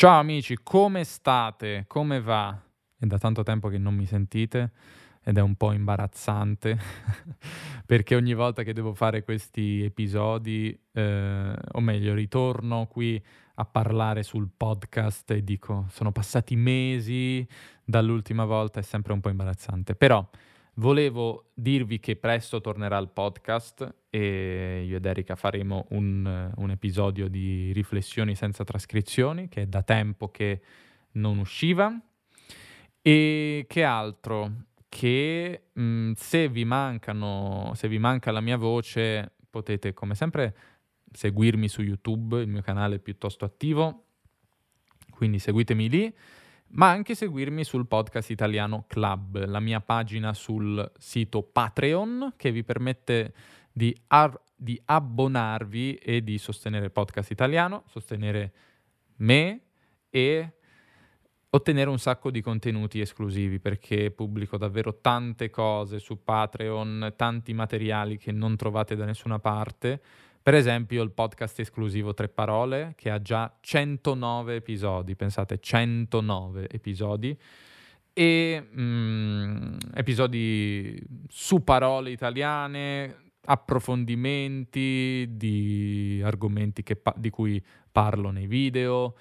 Ciao amici, come state? Come va? È da tanto tempo che non mi sentite ed è un po' imbarazzante perché ogni volta che devo fare questi episodi, eh, o meglio, ritorno qui a parlare sul podcast e dico sono passati mesi dall'ultima volta, è sempre un po' imbarazzante. Però volevo dirvi che presto tornerà il podcast e io ed Erika faremo un, un episodio di riflessioni senza trascrizioni che è da tempo che non usciva. E che altro? Che mh, mm, se vi mancano, se vi manca la mia voce, potete come sempre seguirmi su YouTube, il mio canale è piuttosto attivo, quindi seguitemi lì, ma anche seguirmi sul podcast italiano Club, la mia pagina sul sito Patreon che vi permette di, ar- di abbonarvi e di sostenere il podcast italiano, sostenere me e ottenere un sacco di contenuti esclusivi perché pubblico davvero tante cose su Patreon, tanti materiali che non trovate da nessuna parte. Per esempio il podcast esclusivo Tre Parole che ha già 109 episodi, pensate 109 episodi. E mm, episodi su parole italiane, approfondimenti di argomenti pa- di cui parlo nei video,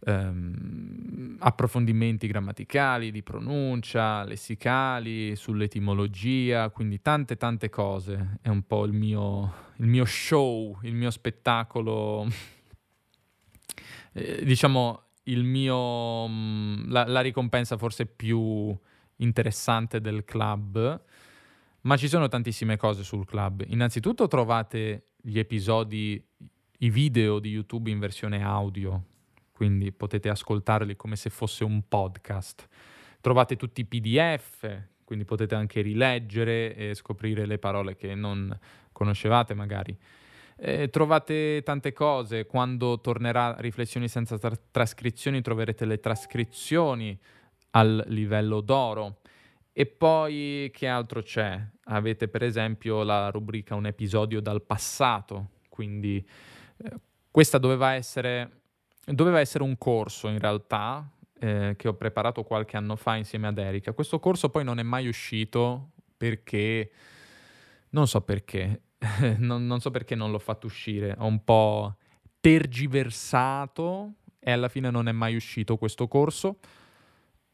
ehm, approfondimenti grammaticali, di pronuncia, lessicali, sull'etimologia, quindi tante tante cose. È un po' il mio, il mio show, il mio spettacolo, eh, diciamo il mio, mm, la, la ricompensa forse più interessante del club. Ma ci sono tantissime cose sul club. Innanzitutto trovate gli episodi, i video di YouTube in versione audio, quindi potete ascoltarli come se fosse un podcast. Trovate tutti i PDF, quindi potete anche rileggere e scoprire le parole che non conoscevate magari. Eh, trovate tante cose, quando tornerà Riflessioni senza tra- trascrizioni troverete le trascrizioni al livello d'oro. E poi che altro c'è? Avete per esempio la rubrica Un episodio dal passato, quindi eh, questa doveva essere Doveva essere un corso in realtà eh, che ho preparato qualche anno fa insieme ad Erika. Questo corso poi non è mai uscito perché... Non so perché, non, non so perché non l'ho fatto uscire. Ho un po' tergiversato e alla fine non è mai uscito questo corso.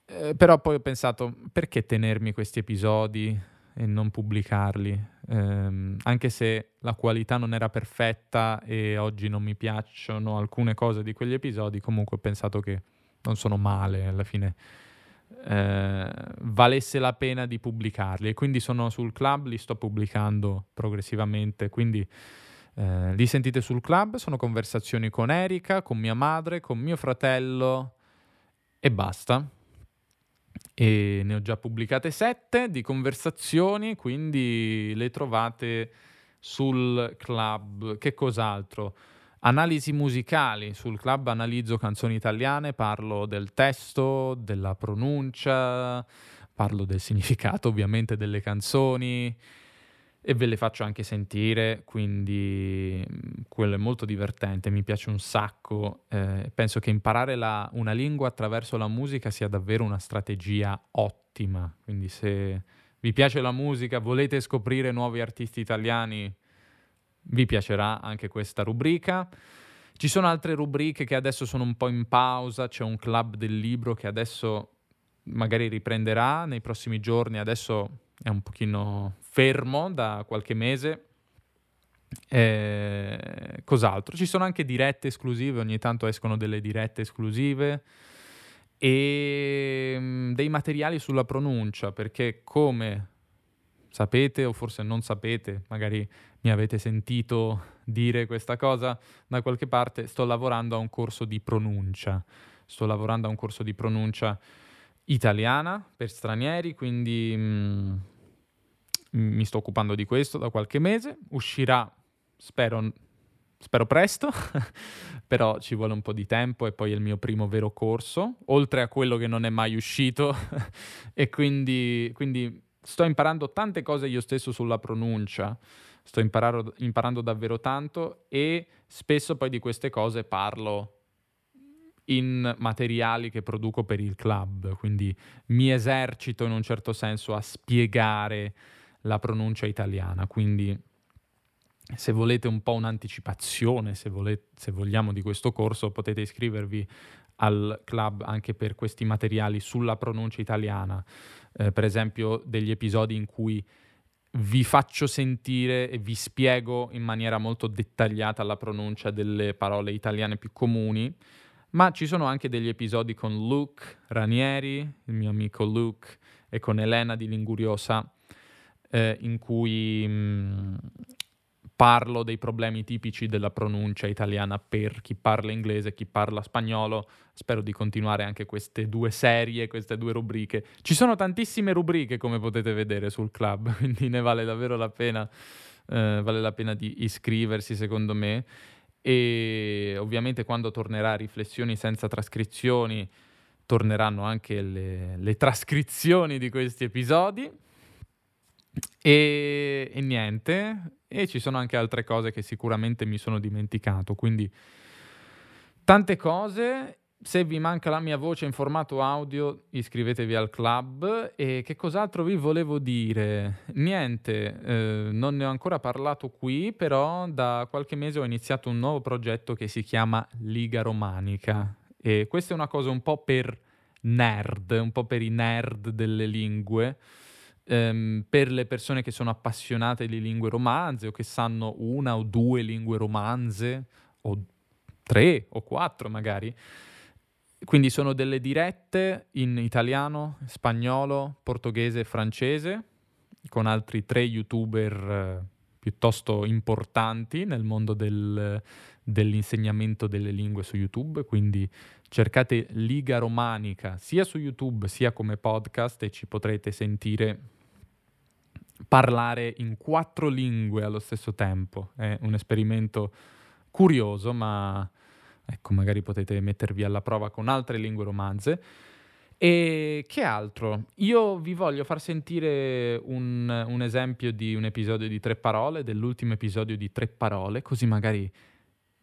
Eh, però poi ho pensato, perché tenermi questi episodi e non pubblicarli? ehm, anche se la qualità non era perfetta e oggi non mi piacciono alcune cose di quegli episodi, comunque ho pensato che non sono male alla fine. Eh, valesse la pena di pubblicarli e quindi sono sul club, li sto pubblicando progressivamente, quindi eh, li sentite sul club, sono conversazioni con Erika, con mia madre, con mio fratello e basta e ne ho già pubblicate sette di conversazioni, quindi le trovate sul club. Che cos'altro? Analisi musicali. Sul club analizzo canzoni italiane, parlo del testo, della pronuncia, parlo del significato ovviamente delle canzoni e ve le faccio anche sentire, quindi mm, quello è molto divertente, mi piace un sacco. Eh, penso che imparare la, una lingua attraverso la musica sia davvero una strategia ottima, quindi se vi piace la musica, volete scoprire nuovi artisti italiani, vi piacerà anche questa rubrica. Ci sono altre rubriche che adesso sono un po' in pausa, c'è un club del libro che adesso magari riprenderà nei prossimi giorni, adesso è un pochino fermo da qualche mese. Eh, cos'altro? Ci sono anche dirette esclusive, ogni tanto escono delle dirette esclusive e mh, dei materiali sulla pronuncia, perché come sapete o forse non sapete, magari mi avete sentito dire questa cosa da qualche parte, sto lavorando a un corso di pronuncia. Sto lavorando a un corso di pronuncia italiana per stranieri, quindi mh, mi sto occupando di questo da qualche mese, uscirà, spero, spero presto, però ci vuole un po' di tempo e poi è il mio primo vero corso, oltre a quello che non è mai uscito. E quindi, quindi, sto imparando tante cose io stesso sulla pronuncia, sto imparando, imparando davvero tanto e spesso poi di queste cose parlo in materiali che produco per il club, quindi mi esercito in un certo senso a spiegare la pronuncia italiana, quindi se volete un po' un'anticipazione, se, volete, se vogliamo, di questo corso, potete iscrivervi al club anche per questi materiali sulla pronuncia italiana, eh, per esempio degli episodi in cui vi faccio sentire e vi spiego in maniera molto dettagliata la pronuncia delle parole italiane più comuni, ma ci sono anche degli episodi con Luke Ranieri, il mio amico Luke, e con Elena di Linguriosa, eh, in cui mh, mm, parlo dei problemi tipici della pronuncia italiana per chi parla inglese e chi parla spagnolo. Spero di continuare anche queste due serie, queste due rubriche. Ci sono tantissime rubriche, come potete vedere, sul club, quindi ne vale davvero la pena, eh, vale la pena di iscriversi, secondo me. E ovviamente quando tornerà Riflessioni senza trascrizioni, torneranno anche le, le trascrizioni di questi episodi. E, e, niente, e ci sono anche altre cose che sicuramente mi sono dimenticato, quindi tante cose. Se vi manca la mia voce in formato audio, iscrivetevi al club. E che cos'altro vi volevo dire? Niente, eh, non ne ho ancora parlato qui, però da qualche mese ho iniziato un nuovo progetto che si chiama Liga Romanica. E questa è una cosa un po' per nerd, un po' per i nerd delle lingue ehm, per le persone che sono appassionate di lingue romanze o che sanno una o due lingue romanze o tre o quattro magari. Quindi sono delle dirette in italiano, spagnolo, portoghese e francese con altri tre youtuber eh, piuttosto importanti nel mondo del, dell'insegnamento delle lingue su YouTube, quindi cercate Liga Romanica sia su YouTube sia come podcast e ci potrete sentire parlare in quattro lingue allo stesso tempo. È un esperimento curioso, ma ecco, magari potete mettervi alla prova con altre lingue romanze. E che altro? Io vi voglio far sentire un, un, esempio di un episodio di tre parole, dell'ultimo episodio di tre parole, così magari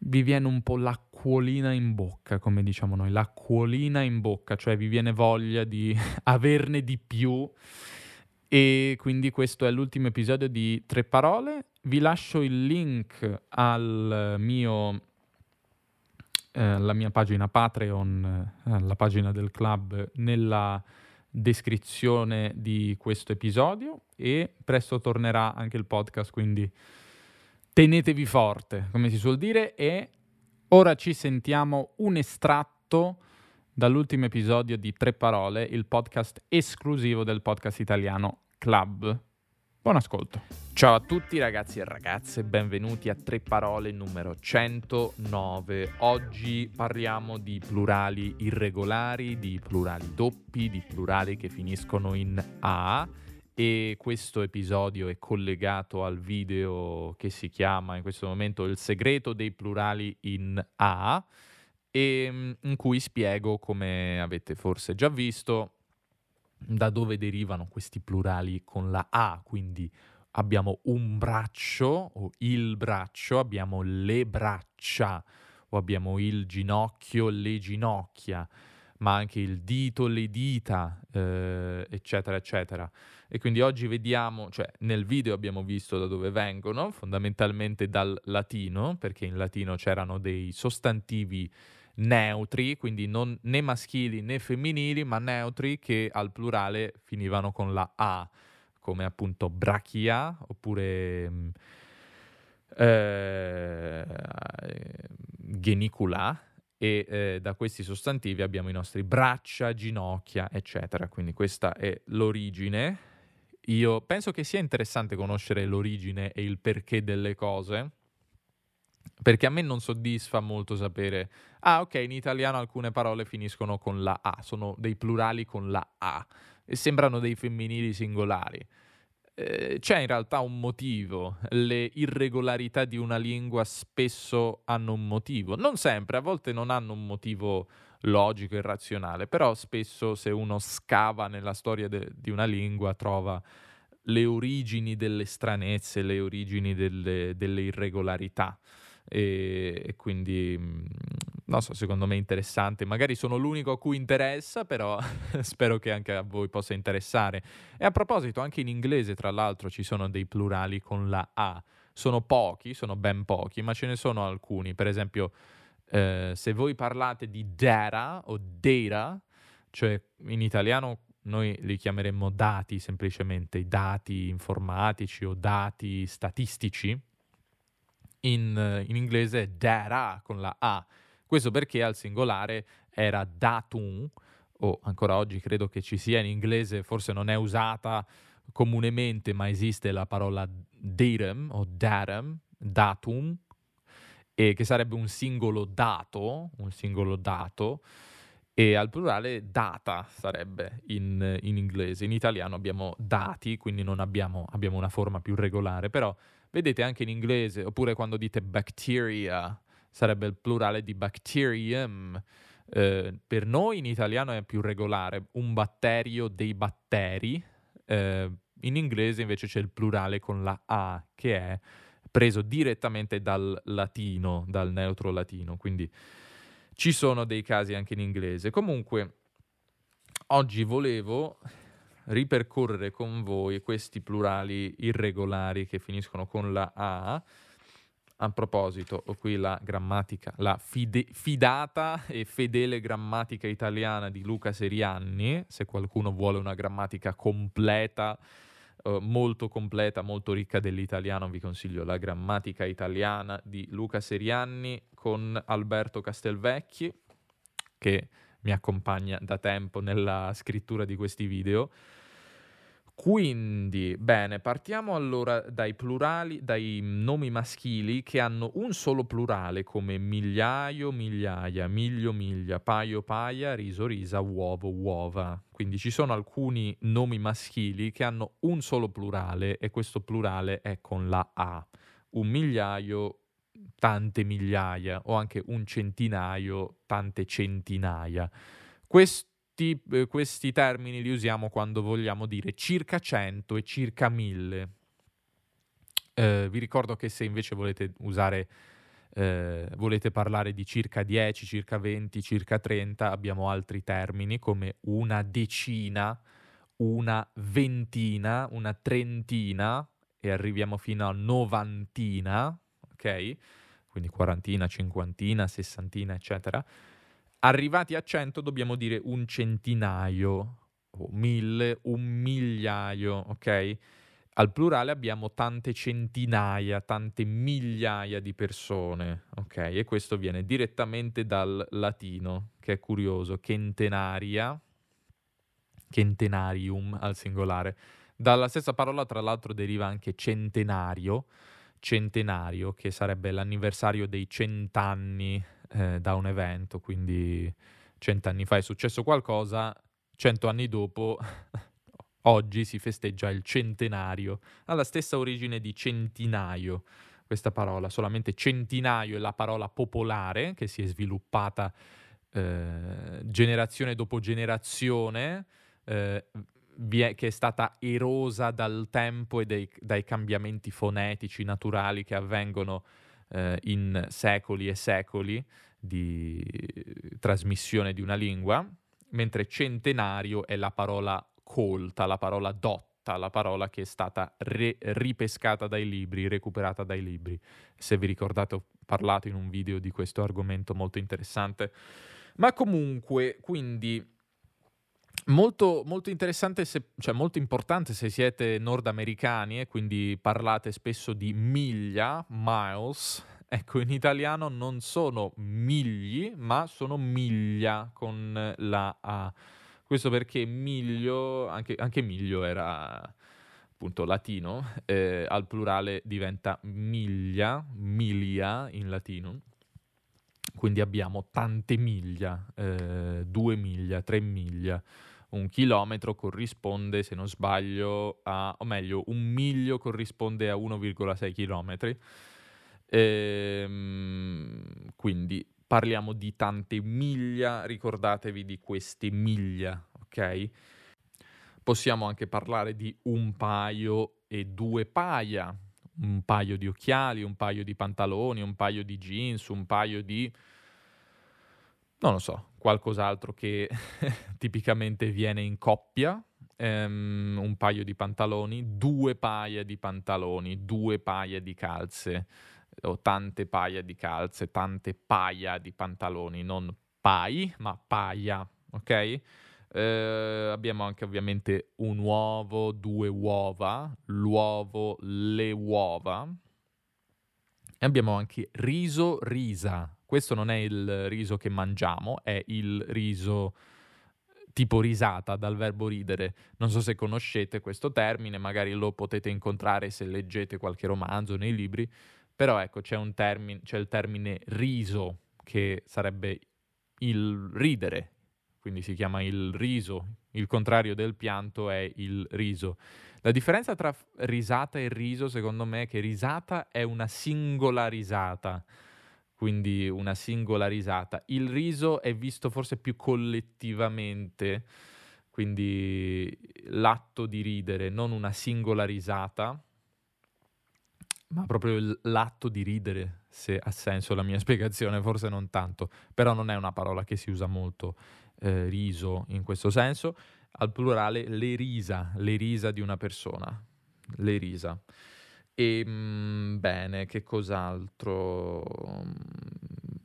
vi viene un po' l'acquolina in bocca, come diciamo noi, l'acquolina in bocca, cioè vi viene voglia di averne di più e quindi questo è l'ultimo episodio di Tre Parole. Vi lascio il link al mio, eh, mia pagina Patreon, eh, alla pagina del club, nella descrizione di questo episodio e presto tornerà anche il podcast, quindi tenetevi forte, come si suol dire, e ora ci sentiamo un estratto dall'ultimo episodio di Tre Parole, il podcast esclusivo del podcast italiano Club. Buon ascolto. Ciao a tutti ragazzi e ragazze, benvenuti a Tre Parole numero 109. Oggi parliamo di plurali irregolari, di plurali doppi, di plurali che finiscono in A e questo episodio è collegato al video che si chiama in questo momento Il segreto dei plurali in A e mm, in cui spiego, come avete forse già visto, da dove derivano questi plurali con la A, quindi abbiamo un braccio o il braccio, abbiamo le braccia o abbiamo il ginocchio, le ginocchia, ma anche il dito, le dita, eh, eccetera, eccetera. E quindi oggi vediamo, cioè nel video abbiamo visto da dove vengono, fondamentalmente dal latino, perché in latino c'erano dei sostantivi neutri, quindi non né maschili né femminili, ma neutri che al plurale finivano con la A, come appunto brachia oppure mm, eh, genicula e eh, da questi sostantivi abbiamo i nostri braccia, ginocchia, eccetera. Quindi questa è l'origine. Io penso che sia interessante conoscere l'origine e il perché delle cose perché a me non soddisfa molto sapere, ah ok, in italiano alcune parole finiscono con la A, sono dei plurali con la A e sembrano dei femminili singolari. Eh, c'è in realtà un motivo, le irregolarità di una lingua spesso hanno un motivo, non sempre, a volte non hanno un motivo logico e razionale, però spesso se uno scava nella storia de- di una lingua trova le origini delle stranezze, le origini delle, delle irregolarità e, e quindi mh, non so, secondo me interessante. Magari sono l'unico a cui interessa, però spero che anche a voi possa interessare. E a proposito, anche in inglese, tra l'altro, ci sono dei plurali con la A. Sono pochi, sono ben pochi, ma ce ne sono alcuni. Per esempio, eh, se voi parlate di data o data, cioè in italiano noi li chiameremmo dati semplicemente, i dati informatici o dati statistici, in, in inglese è data con la A. Questo perché al singolare era datum, o ancora oggi credo che ci sia in inglese, forse non è usata comunemente, ma esiste la parola datum o datum, datum, e che sarebbe un singolo dato, un singolo dato, e al plurale data sarebbe in, in, inglese. In italiano abbiamo dati, quindi non abbiamo, abbiamo, una forma più regolare, però vedete anche in inglese, oppure quando dite bacteria, sarebbe il plurale di bacterium. Eh, per noi in italiano è più regolare, un batterio dei batteri. Eh, in inglese invece c'è il plurale con la A, che è preso direttamente dal latino, dal neutro latino, quindi ci sono dei casi anche in inglese. Comunque, oggi volevo ripercorrere con voi questi plurali irregolari che finiscono con la A. A proposito, ho qui la grammatica, la fide- fidata e fedele grammatica italiana di Luca Serianni, se qualcuno vuole una grammatica completa eh, molto completa, molto ricca dell'italiano, vi consiglio la grammatica italiana di Luca Serianni con Alberto Castelvecchi, che mi accompagna da tempo nella scrittura di questi video. Quindi, bene, partiamo allora dai plurali, dai nomi maschili che hanno un solo plurale come migliaio, migliaia, miglio, miglia, paio, paia, riso, risa, uovo, uova. Quindi ci sono alcuni nomi maschili che hanno un solo plurale e questo plurale è con la A. Un migliaio, tante migliaia o anche un centinaio, tante centinaia. Questi, eh, questi termini li usiamo quando vogliamo dire circa 100 e circa 1000. Eh, vi ricordo che se invece volete usare, eh, volete parlare di circa 10, circa 20, circa 30, abbiamo altri termini come una decina, una ventina, una trentina e arriviamo fino a novantina, ok? Quindi quarantina, cinquantina, sessantina, eccetera. Arrivati a 100 dobbiamo dire un centinaio, o mille, un migliaio, ok? Al plurale abbiamo tante centinaia, tante migliaia di persone, ok? E questo viene direttamente dal latino, che è curioso, centenaria, centenarium al singolare. Dalla stessa parola, tra l'altro, deriva anche centenario, centenario, che sarebbe l'anniversario dei cent'anni eh, da un evento, quindi cent'anni fa è successo qualcosa, cento anni dopo oggi si festeggia il centenario, ha la stessa origine di centinaio questa parola, solamente centinaio è la parola popolare che si è sviluppata eh, generazione dopo generazione, eh, che è stata erosa dal tempo e dei, dai cambiamenti fonetici naturali che avvengono eh, in secoli e secoli di trasmissione di una lingua, mentre centenario è la parola colta, la parola dotta, la parola che è stata re- ripescata dai libri, recuperata dai libri. Se vi ricordate ho parlato in un video di questo argomento molto interessante. Ma comunque, quindi Molto, molto interessante, se, cioè molto importante se siete nordamericani e quindi parlate spesso di miglia, miles. Ecco, in italiano non sono migli, ma sono miglia con la A. Questo perché miglio, anche, anche miglio era appunto latino, eh, al plurale diventa miglia, milia in latino. Quindi abbiamo tante miglia, eh, due miglia, tre miglia un chilometro corrisponde, se non sbaglio, a, o meglio, un miglio corrisponde a 1,6 chilometri. Ehm, quindi parliamo di tante miglia, ricordatevi di queste miglia, ok? Possiamo anche parlare di un paio e due paia, un paio di occhiali, un paio di pantaloni, un paio di jeans, un paio di non lo so, qualcos'altro che tipicamente viene in coppia, ehm, un paio di pantaloni, due paia di pantaloni, due paia di calze, o tante paia di calze, tante paia di pantaloni, non pai, ma paia, ok? Eh, abbiamo anche ovviamente un uovo, due uova, l'uovo, le uova. E abbiamo anche riso, risa. Questo non è il riso che mangiamo, è il riso tipo risata dal verbo ridere. Non so se conoscete questo termine, magari lo potete incontrare se leggete qualche romanzo nei libri, però ecco c'è, termine, c'è il termine riso che sarebbe il ridere, quindi si chiama il riso, il contrario del pianto è il riso. La differenza tra risata e riso secondo me è che risata è una singola risata quindi una singola risata. Il riso è visto forse più collettivamente, quindi l'atto di ridere, non una singola risata, ma proprio l'atto di ridere, se ha senso la mia spiegazione, forse non tanto, però non è una parola che si usa molto, eh, riso in questo senso, al plurale le risa, le risa di una persona, le risa. E mh, bene, che cos'altro?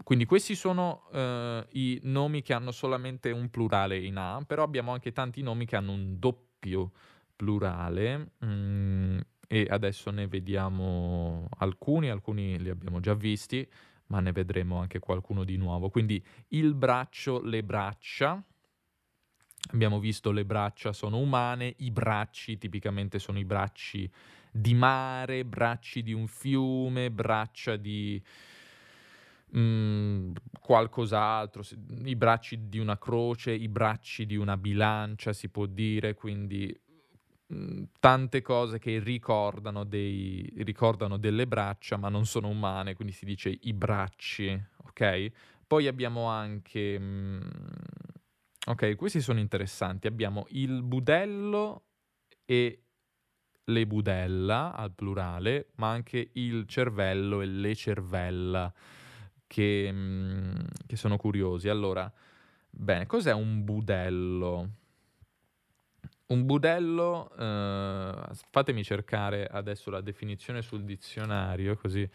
Quindi questi sono uh, i nomi che hanno solamente un plurale in A, però abbiamo anche tanti nomi che hanno un doppio plurale. Mm, e adesso ne vediamo alcuni, alcuni li abbiamo già visti, ma ne vedremo anche qualcuno di nuovo. Quindi il braccio, le braccia. Abbiamo visto le braccia sono umane, i bracci tipicamente sono i bracci di mare, bracci di un fiume, braccia di mm, qualcos'altro, i bracci di una croce, i bracci di una bilancia, si può dire, quindi mm, tante cose che ricordano, dei, ricordano delle braccia, ma non sono umane, quindi si dice i bracci, ok? Poi abbiamo anche... Mm, ok, questi sono interessanti. Abbiamo il budello e le budella al plurale, ma anche il cervello e le cervella che, mm, che sono curiosi. Allora, bene, cos'è un budello? Un budello, eh, fatemi cercare adesso la definizione sul dizionario, così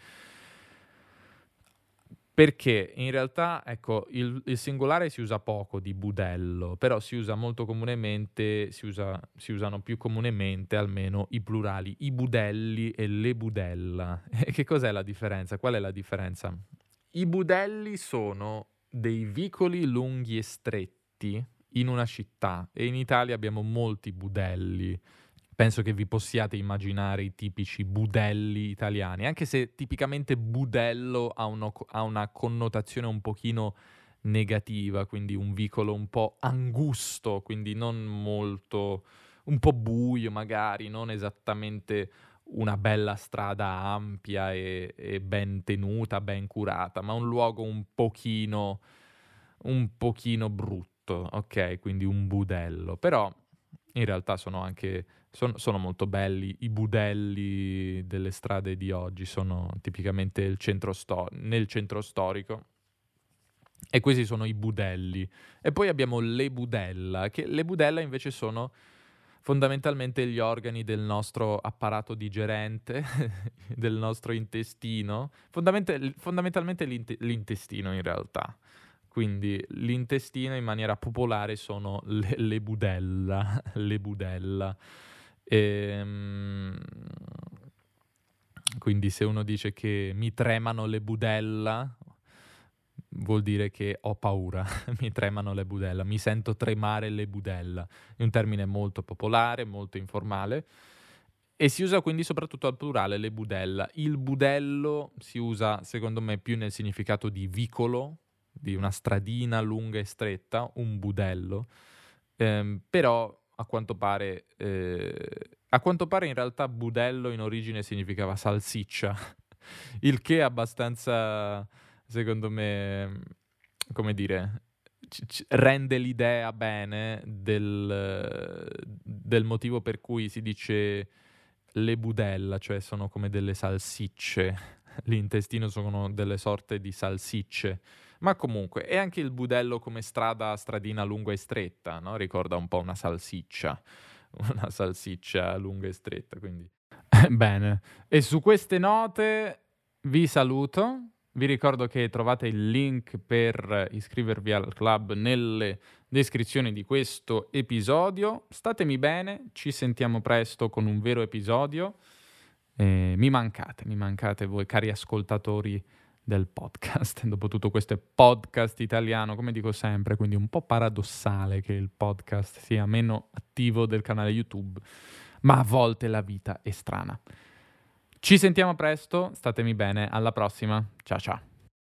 perché in realtà, ecco, il, il, singolare si usa poco di budello, però si usa molto comunemente, si, usa, si, usano più comunemente almeno i plurali, i budelli e le budella. E che cos'è la differenza? Qual è la differenza? I budelli sono dei vicoli lunghi e stretti in una città e in Italia abbiamo molti budelli penso che vi possiate immaginare i tipici budelli italiani, anche se tipicamente budello ha, uno, ha, una connotazione un pochino negativa, quindi un vicolo un po' angusto, quindi non molto, un po' buio magari, non esattamente una bella strada ampia e, e ben tenuta, ben curata, ma un luogo un pochino, un pochino brutto, ok? Quindi un budello, però in realtà sono anche sono, sono, molto belli. I budelli delle strade di oggi sono tipicamente centro sto- nel centro storico. E questi sono i budelli. E poi abbiamo le budella, che le budella invece sono fondamentalmente gli organi del nostro apparato digerente, del nostro intestino, Fondament- fondamentalmente l'int- l'intestino in realtà. Quindi l'intestino in maniera popolare sono le, le budella, le budella. Ehm, quindi se uno dice che mi tremano le budella, vuol dire che ho paura, mi tremano le budella, mi sento tremare le budella. È un termine molto popolare, molto informale e si usa quindi soprattutto al plurale le budella. Il budello si usa secondo me più nel significato di vicolo, di una stradina lunga e stretta, un budello, ehm, però a quanto pare, eh, a quanto pare in realtà budello in origine significava salsiccia, il che è abbastanza, secondo me, come dire, c- c- rende l'idea bene del, del motivo per cui si dice le budella, cioè sono come delle salsicce, l'intestino sono delle sorte di salsicce Ma comunque, è anche il budello come strada, stradina lunga e stretta, no? Ricorda un po' una salsiccia, una salsiccia lunga e stretta, quindi... Bene, e su queste note vi saluto. Vi ricordo che trovate il link per iscrivervi al club nelle descrizioni di questo episodio. Statemi bene, ci sentiamo presto con un vero episodio. Eh, mi mancate, mi mancate voi cari ascoltatori del podcast. Dopo tutto questo è podcast italiano, come dico sempre, quindi un po' paradossale che il podcast sia meno attivo del canale YouTube, ma a volte la vita è strana. Ci sentiamo presto, statemi bene, alla prossima, ciao ciao.